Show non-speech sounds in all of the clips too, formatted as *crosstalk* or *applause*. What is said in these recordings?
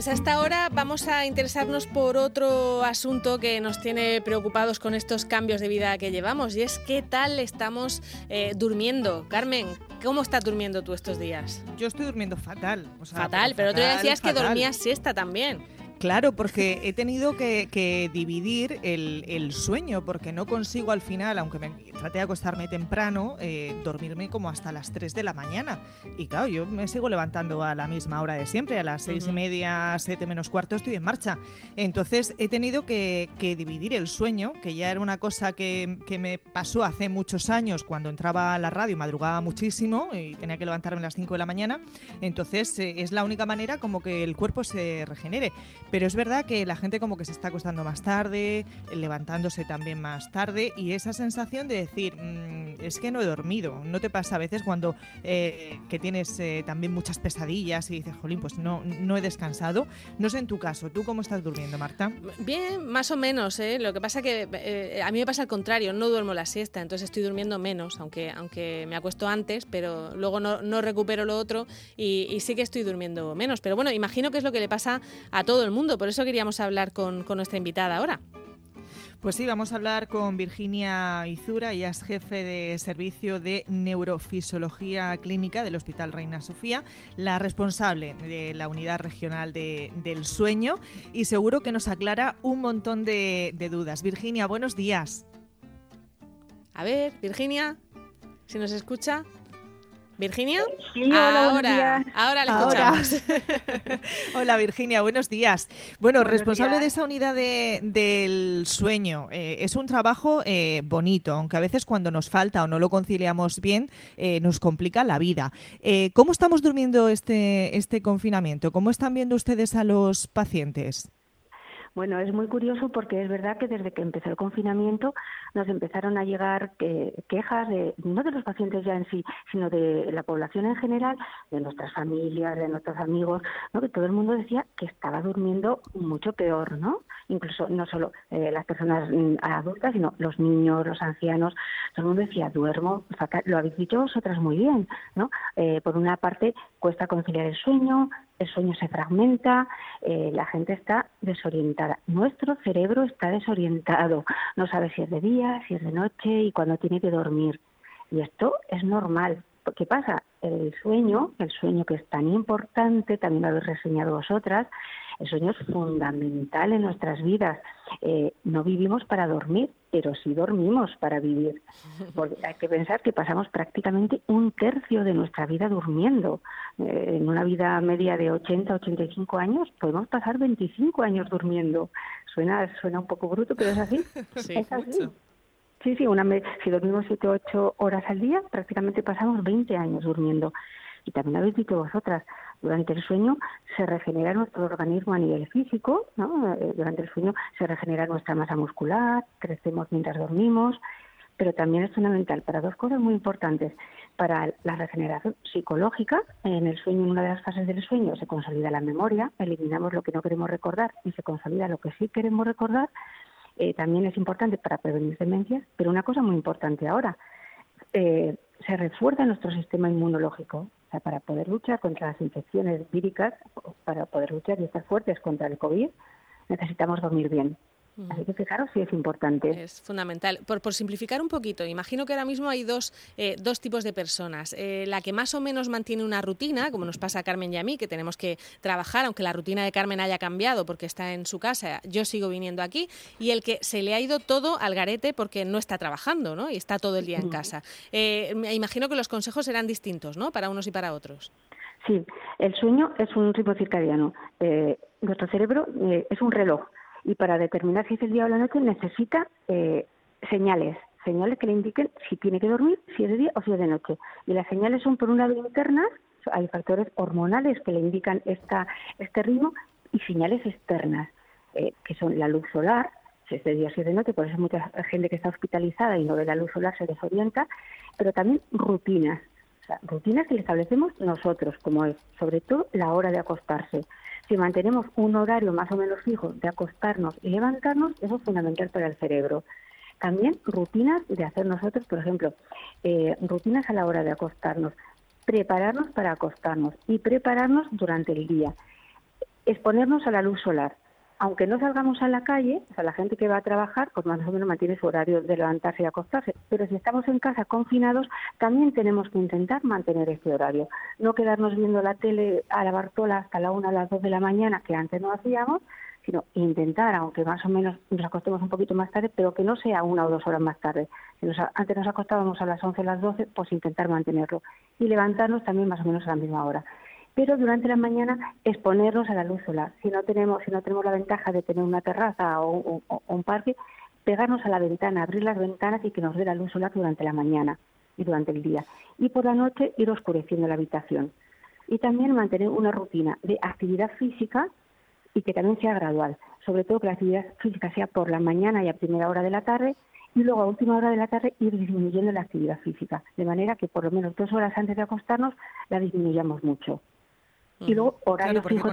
pues a esta hora vamos a interesarnos por otro asunto que nos tiene preocupados con estos cambios de vida que llevamos y es qué tal estamos eh, durmiendo. Carmen, ¿cómo estás durmiendo tú estos días? Yo estoy durmiendo fatal. fatal, pero, tú decías que dormías siesta también. Claro, porque he tenido que, dividir el, sueño, porque no consigo al final, aunque me trate de acostarme temprano, eh, dormirme como hasta las 3 de la mañana. Y claro, yo me sigo levantando a la misma hora de siempre, a las seis y media, 7 menos cuarto estoy en marcha. Entonces he tenido que, dividir el sueño, que ya era una cosa que, me pasó hace muchos años cuando entraba a la radio, madrugaba muchísimo y tenía que levantarme a las 5 de la mañana. Entonces eh, es la única manera como que el cuerpo se regenere pero es verdad que la gente como que se está acostando más tarde, levantándose también más tarde y esa sensación de decir, mm, es que no he dormido. ¿No te pasa a veces cuando eh, que tienes eh, también muchas pesadillas y dices, jolín, pues no, no he descansado? No sé en tu caso, ¿tú cómo estás durmiendo, Marta? Bien, más o menos. ¿eh? Lo que pasa que eh, a mí me pasa al contrario, no duermo la siesta, entonces estoy durmiendo menos, aunque, aunque me acuesto antes, pero luego no, no recupero lo otro y, y sí que estoy durmiendo menos. Pero bueno, imagino que es lo que le pasa a todo el mundo por eso queríamos hablar con, nuestra invitada ahora. Pues sí, vamos a hablar con Virginia Izura, ella es jefe de servicio de neurofisiología clínica del Hospital Reina Sofía, la responsable de la unidad regional del sueño y seguro que nos aclara un montón de, de dudas. Virginia, buenos días. A ver, Virginia, si nos escucha. Virginia, ahora, ahora le escuchamos. *laughs* hola Virginia, buenos días. Bueno, responsable de esa unidad del sueño. Eh, es un trabajo eh, bonito, aunque a veces cuando nos falta o no lo conciliamos bien, eh, nos complica la vida. ¿Cómo estamos durmiendo este, este confinamiento? ¿Cómo están viendo ustedes a los pacientes? Bueno, es muy curioso porque es verdad que desde que empezó el confinamiento nos empezaron a llegar quejas de no de los pacientes ya en sí, sino de la población en general, de nuestras familias, de nuestros amigos, ¿no? que todo el mundo decía que estaba durmiendo mucho peor, ¿no? Incluso no solo eh, las personas mm, adultas, sino los niños, los ancianos, todo el mundo decía duermo Lo habéis dicho vosotras muy bien, ¿no? Eh, por una parte cuesta conciliar el sueño, el sueño se fragmenta, eh, la gente está desorientada. Nuestro cerebro está desorientado, no sabe si es de día, si es de noche y cuándo tiene que dormir. Y esto es normal. ¿Qué pasa? El sueño, el sueño que es tan importante, también lo habéis reseñado vosotras, el sueño es fundamental en nuestras vidas. Eh, no vivimos para dormir, pero sí dormimos para vivir. Porque hay que pensar que pasamos prácticamente un tercio de nuestra vida durmiendo. Eh, en una vida media de 80, 85 años, podemos pasar 25 años durmiendo. Suena, suena un poco bruto, pero es así. *laughs* Sí, es así. Sí, sí, una, si dormimos 7 o 8 horas al día, prácticamente pasamos 20 años durmiendo. Y también habéis dicho vosotras, durante el sueño se regenera nuestro organismo a nivel físico, ¿no? Eh, durante el sueño se regenera nuestra masa muscular, crecemos mientras dormimos, pero también es fundamental para dos cosas muy importantes. Para la regeneración psicológica, en el sueño, en una de las fases del sueño, se consolida la memoria, eliminamos lo que no queremos recordar y se consolida lo que sí queremos recordar. Eh, también es importante para prevenir demencias, pero una cosa muy importante ahora, eh, se refuerza nuestro sistema inmunológico para poder luchar contra las infecciones víricas, para poder luchar y estar fuertes contra el COVID, necesitamos dormir bien. Así que fijaros sí es importante. Es fundamental. Por, por simplificar un poquito, imagino que ahora mismo hay dos, eh, dos tipos de personas. Eh, la que más o menos mantiene una rutina, como nos pasa a Carmen y a mí, que tenemos que trabajar, aunque la rutina de Carmen haya cambiado porque está en su casa, yo sigo viniendo aquí, y el que se le ha ido todo al garete porque no está trabajando ¿no? y está todo el día en casa. Eh, me imagino que los consejos serán distintos ¿no? para unos y para otros. Sí, el sueño es un ritmo circadiano. nuestro cerebro es un reloj y para determinar si es el día o la noche necesita eh, señales, señales que le indiquen si tiene que dormir, si es de día o si es de noche. Y las señales son, por un lado, internas, hay factores hormonales que le indican esta, este ritmo, y señales externas, eh, que son la luz solar, si es de día o si es de noche, por eso mucha gente que está hospitalizada y no ve la luz solar se desorienta, pero también rutinas, o sea, rutinas que le establecemos nosotros, como es sobre todo la hora de acostarse si mantenemos un horario más o menos fijo de acostarnos y levantarnos, eso es fundamental para el cerebro. También rutinas de hacer nosotros, por ejemplo, eh, rutinas a la hora de acostarnos, prepararnos para acostarnos y prepararnos durante el día. exponernos a la luz solar aunque no salgamos a la calle, o sea, la gente que va a trabajar, pues más o menos mantiene su horario de levantarse y acostarse. Pero si estamos en casa confinados, también tenemos que intentar mantener este horario. No quedarnos viendo la tele a la Bartola hasta la una a las dos de la mañana, que antes no hacíamos, sino intentar, aunque más o menos nos acostemos un poquito más tarde, pero que no sea una o dos horas más tarde. Si antes nos acostábamos a las once o las doce, pues intentar mantenerlo. Y levantarnos también más o menos a la misma hora pero durante la mañana exponernos a la luz solar. Si no tenemos, si no tenemos la ventaja de tener una terraza o, un parque, pegarnos a la ventana, abrir las ventanas y que nos dé la luz solar durante la mañana y durante el día. Y por la noche ir oscureciendo la habitación. Y también mantener una rutina de actividad física y que también sea gradual. Sobre todo que la actividad física sea por la mañana y a primera hora de la tarde y luego a última hora de la tarde ir disminuyendo la actividad física. De manera que por lo menos dos horas antes de acostarnos la disminuyamos mucho. Y luego horario fijo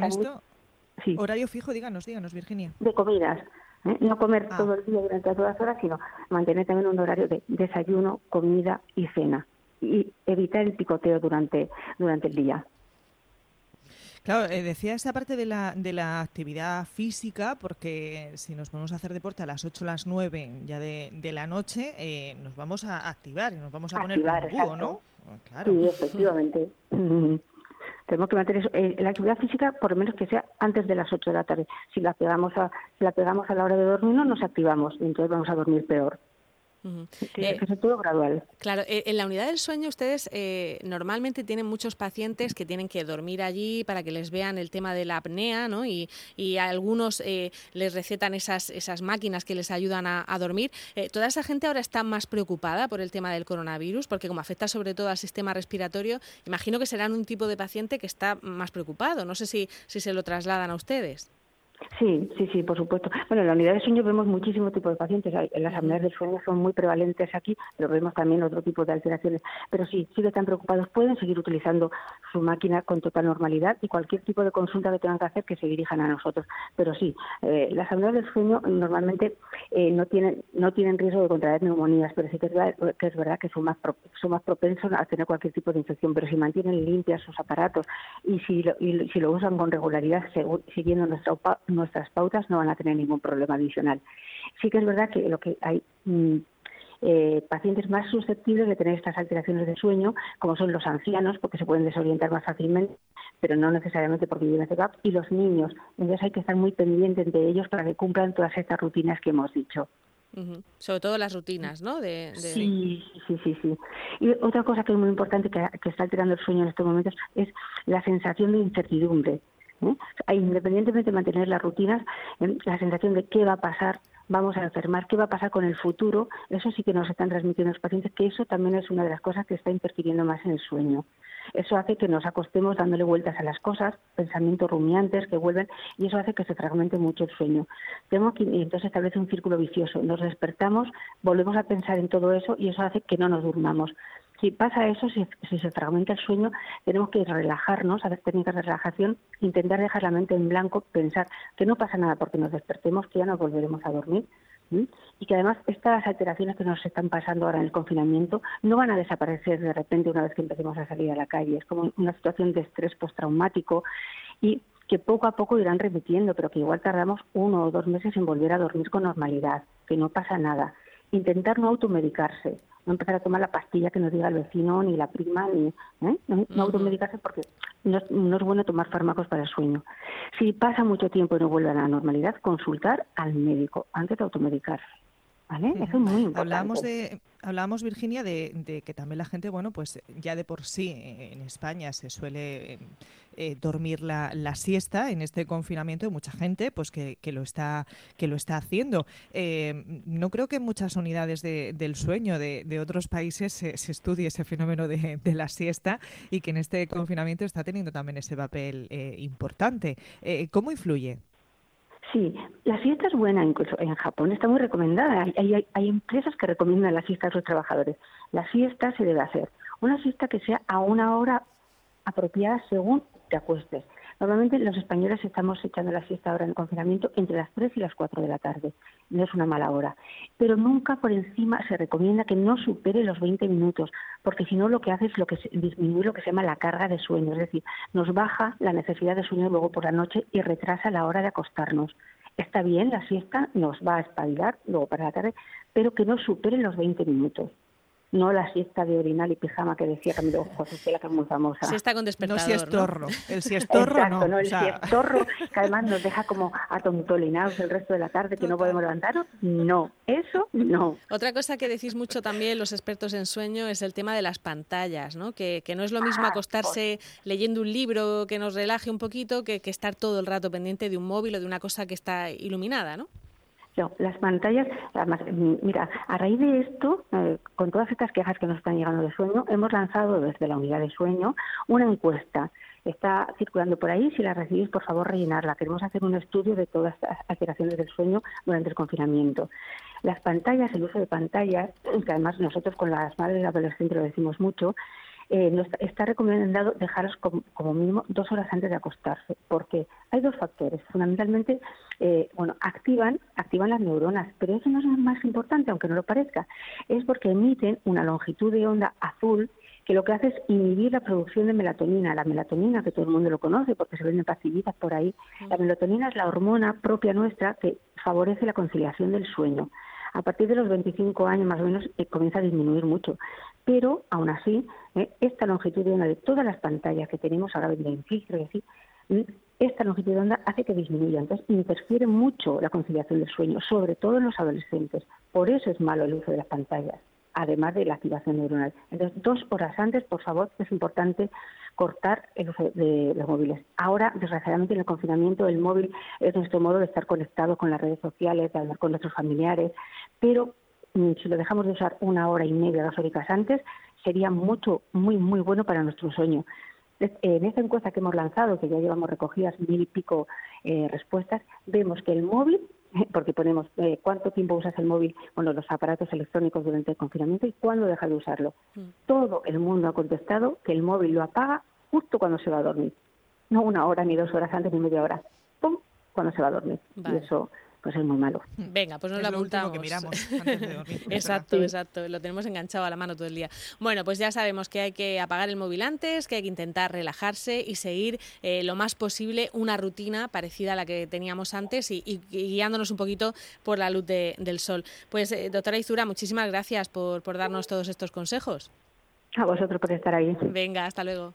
Horario fijo, díganos, díganos, Virginia. De comidas. ¿eh? No comer ah. todo el día durante todas las horas, sino mantener también un horario de desayuno, comida y cena. Y evitar el picoteo durante, durante el día. Claro, eh, decía esa parte de la, de la actividad física, porque si nos vamos a hacer deporte a las 8 o las 9 ya de, de la noche, eh, nos vamos a activar y nos vamos a poner como ¿no? Claro. Sí, efectivamente. *laughs* Tenemos que mantener eh, la actividad física por lo menos que sea antes de las 8 de la tarde. Si la pegamos a, si la pegamos a la hora de dormir, no nos activamos y entonces vamos a dormir peor. Tiene que todo gradual. Claro, eh, en la unidad del sueño ustedes eh, normalmente tienen muchos pacientes que tienen que dormir allí para que les vean el tema de la apnea, ¿no? Y, y algunos eh, les recetan esas, esas máquinas que les ayudan a, dormir. ¿Toda esa gente ahora está más preocupada por el tema del coronavirus? Porque como afecta sobre todo al sistema respiratorio, imagino que serán un tipo de paciente que está más preocupado. No sé si, si se lo trasladan a ustedes. Sí, sí, sí, por supuesto. Bueno, en la unidad de sueño vemos muchísimo tipo de pacientes. Las apneas del sueño son muy prevalentes aquí, pero vemos también otro tipo de alteraciones. Pero sí, que están preocupados. Pueden seguir utilizando su máquina con total normalidad y cualquier tipo de consulta que tengan que hacer que se dirijan a nosotros. Pero sí, eh, las apneas del sueño normalmente eh, no tienen no tienen riesgo de contraer neumonías, pero sí que es verdad que, es verdad que son, más son más propensos a tener cualquier tipo de infección. Pero si mantienen limpias sus aparatos y si lo, y si lo usan con regularidad, siguiendo nuestra nuestras pautas no van a tener ningún problema adicional. Sí que es verdad que lo que hay mm, eh, pacientes más susceptibles de tener estas alteraciones de sueño, como son los ancianos, porque se pueden desorientar más fácilmente, pero no necesariamente porque viven CEPAP, y los niños. Entonces hay que estar muy pendientes de ellos para que cumplan todas estas rutinas que hemos dicho. Sobre todo las rutinas, ¿no? Sí, sí, sí, sí. Y otra cosa que es muy importante que, que está alterando el sueño en estos momentos es la sensación de incertidumbre. Independientemente de mantener las rutinas, ¿eh? la sensación de qué va a pasar, vamos a enfermar, qué va a pasar con el futuro, eso sí que nos están transmitiendo los pacientes, que eso también es una de las cosas que está interfiriendo más en el sueño. Eso hace que nos acostemos dándole vueltas a las cosas, pensamientos rumiantes que vuelven, y eso hace que se fragmente mucho el sueño. Tenemos que, entonces establece un círculo vicioso. Nos despertamos, volvemos a pensar en todo eso, y eso hace que no nos durmamos. Si pasa eso, si, se fragmenta el sueño, tenemos que relajarnos, hacer técnicas de relajación, intentar dejar la mente en blanco, pensar que no pasa nada porque nos despertemos, que ya nos volveremos a dormir. Y que además estas alteraciones que nos están pasando ahora en el confinamiento no van a desaparecer de repente una vez que empecemos a salir a la calle. Es como una situación de estrés postraumático y que poco a poco irán repitiendo, pero que igual tardamos uno o dos meses en volver a dormir con normalidad, que no pasa nada. Intentar no automedicarse, no empezar a tomar la pastilla que nos diga el vecino, ni la prima, ni ¿eh? no, automedicarse porque no, es bueno tomar fármacos para el sueño. Si pasa mucho tiempo y no vuelve a la normalidad, consultar al médico antes de automedicarse. ¿Vale? Eso es muy importante. Hablamos de, hablábamos, Virginia, de, que también la gente, bueno, pues ya de por sí eh, en España se suele eh, eh, dormir la, siesta en este confinamiento y mucha gente pues que, lo está que lo está haciendo. no creo que en muchas unidades del sueño de, otros países se, estudie ese fenómeno de, la siesta y que en este confinamiento está teniendo también ese papel importante. ¿Cómo influye? Sí, la siesta es buena, incluso en Japón está muy recomendada. Hay, hay, empresas que recomiendan la siesta a sus trabajadores. La siesta se debe hacer. Una siesta que sea a una hora apropiada según te acuestes. Normalmente los españoles estamos echando la siesta ahora en el confinamiento entre las 3 y las 4 de la tarde. No es una mala hora. Pero nunca por encima se recomienda que no supere los 20 minutos, porque si no lo que hace es lo que disminuye lo que se llama la carga de sueño, es decir, nos baja la necesidad de sueño luego por la noche y retrasa la hora de acostarnos. Está bien, la siesta nos va a espabilar luego para la tarde, pero que no supere los 20 minutos no la siesta de orinal y pijama que decía Camilo José la que es muy famosa. Siesta con despertador. No siestorro. El siestorro Exacto, no. el siestorro, que además nos deja como atontolinados el resto de la tarde, que no podemos levantarnos. No, eso no. Otra cosa que decís mucho también los expertos en sueño es el tema de las pantallas, ¿no? Que, que no es lo mismo ah, acostarse leyendo un libro que nos relaje un poquito que, que estar todo el rato pendiente de un móvil o de una cosa que está iluminada, ¿no? No, las pantallas, además, mm, mira, a raíz de esto, eh, con todas estas quejas que nos están llegando de sueño, hemos lanzado desde la unidad de sueño una encuesta. Está circulando por ahí, si la recibís, por favor, rellenarla. Queremos hacer un estudio de todas estas alteraciones del sueño durante el confinamiento. Las pantallas, el uso de pantallas, que además nosotros con las madres adolescentes lo decimos mucho, eh, está recomendado dejarlos como, mínimo dos horas antes de acostarse, porque hay dos factores. Fundamentalmente, eh, bueno, activan, activan las neuronas, pero eso no es lo más importante, aunque no lo parezca. Es porque emiten una longitud de onda azul que lo que hace es inhibir la producción de melatonina. La melatonina, que todo el mundo lo conoce porque se venden pastillitas por ahí, la melatonina es la hormona propia nuestra que favorece la conciliación del sueño. A partir de los 25 años más o menos eh, comienza a disminuir mucho, pero aún así eh, esta longitud de onda de todas las pantallas que tenemos ahora en filtro y así, esta longitud de onda hace que disminuya, entonces interfiere mucho la conciliación del sueño, sobre todo en los adolescentes. Por eso es malo el uso de las pantallas, además de la activación neuronal. Entonces, dos horas antes, por favor, es importante cortar el uso de los móviles. Ahora, desgraciadamente, en el confinamiento, el móvil es nuestro modo de estar conectado con las redes sociales, de hablar con nuestros familiares, pero mm, si lo dejamos de usar una hora y media, dos horas antes, sería mucho, muy, muy bueno para nuestro sueño. En esta encuesta que hemos lanzado, que ya llevamos recogidas mil y pico eh, respuestas, vemos que el móvil, *laughs* porque ponemos eh, cuánto tiempo usas el móvil, bueno, los aparatos electrónicos durante el confinamiento y cuándo dejas de usarlo. Mm. Todo el mundo ha contestado que el móvil lo apaga justo cuando se va a dormir. No una hora, ni dos horas antes, ni media hora. ¡Pum! Cuando se va a dormir. Y eso pues es muy malo. Venga, pues nos lo apuntamos. que miramos antes de dormir. *laughs* exacto, exacto. Lo tenemos enganchado a la mano todo el día. Bueno, pues ya sabemos que hay que apagar el móvil antes, que hay que intentar relajarse y seguir eh, lo más posible una rutina parecida a la que teníamos antes y, guiándonos un poquito por la luz del sol. Pues, eh, doctora Izura, muchísimas gracias por, por darnos todos estos consejos. A vosotros por estar ahí. Venga, hasta luego.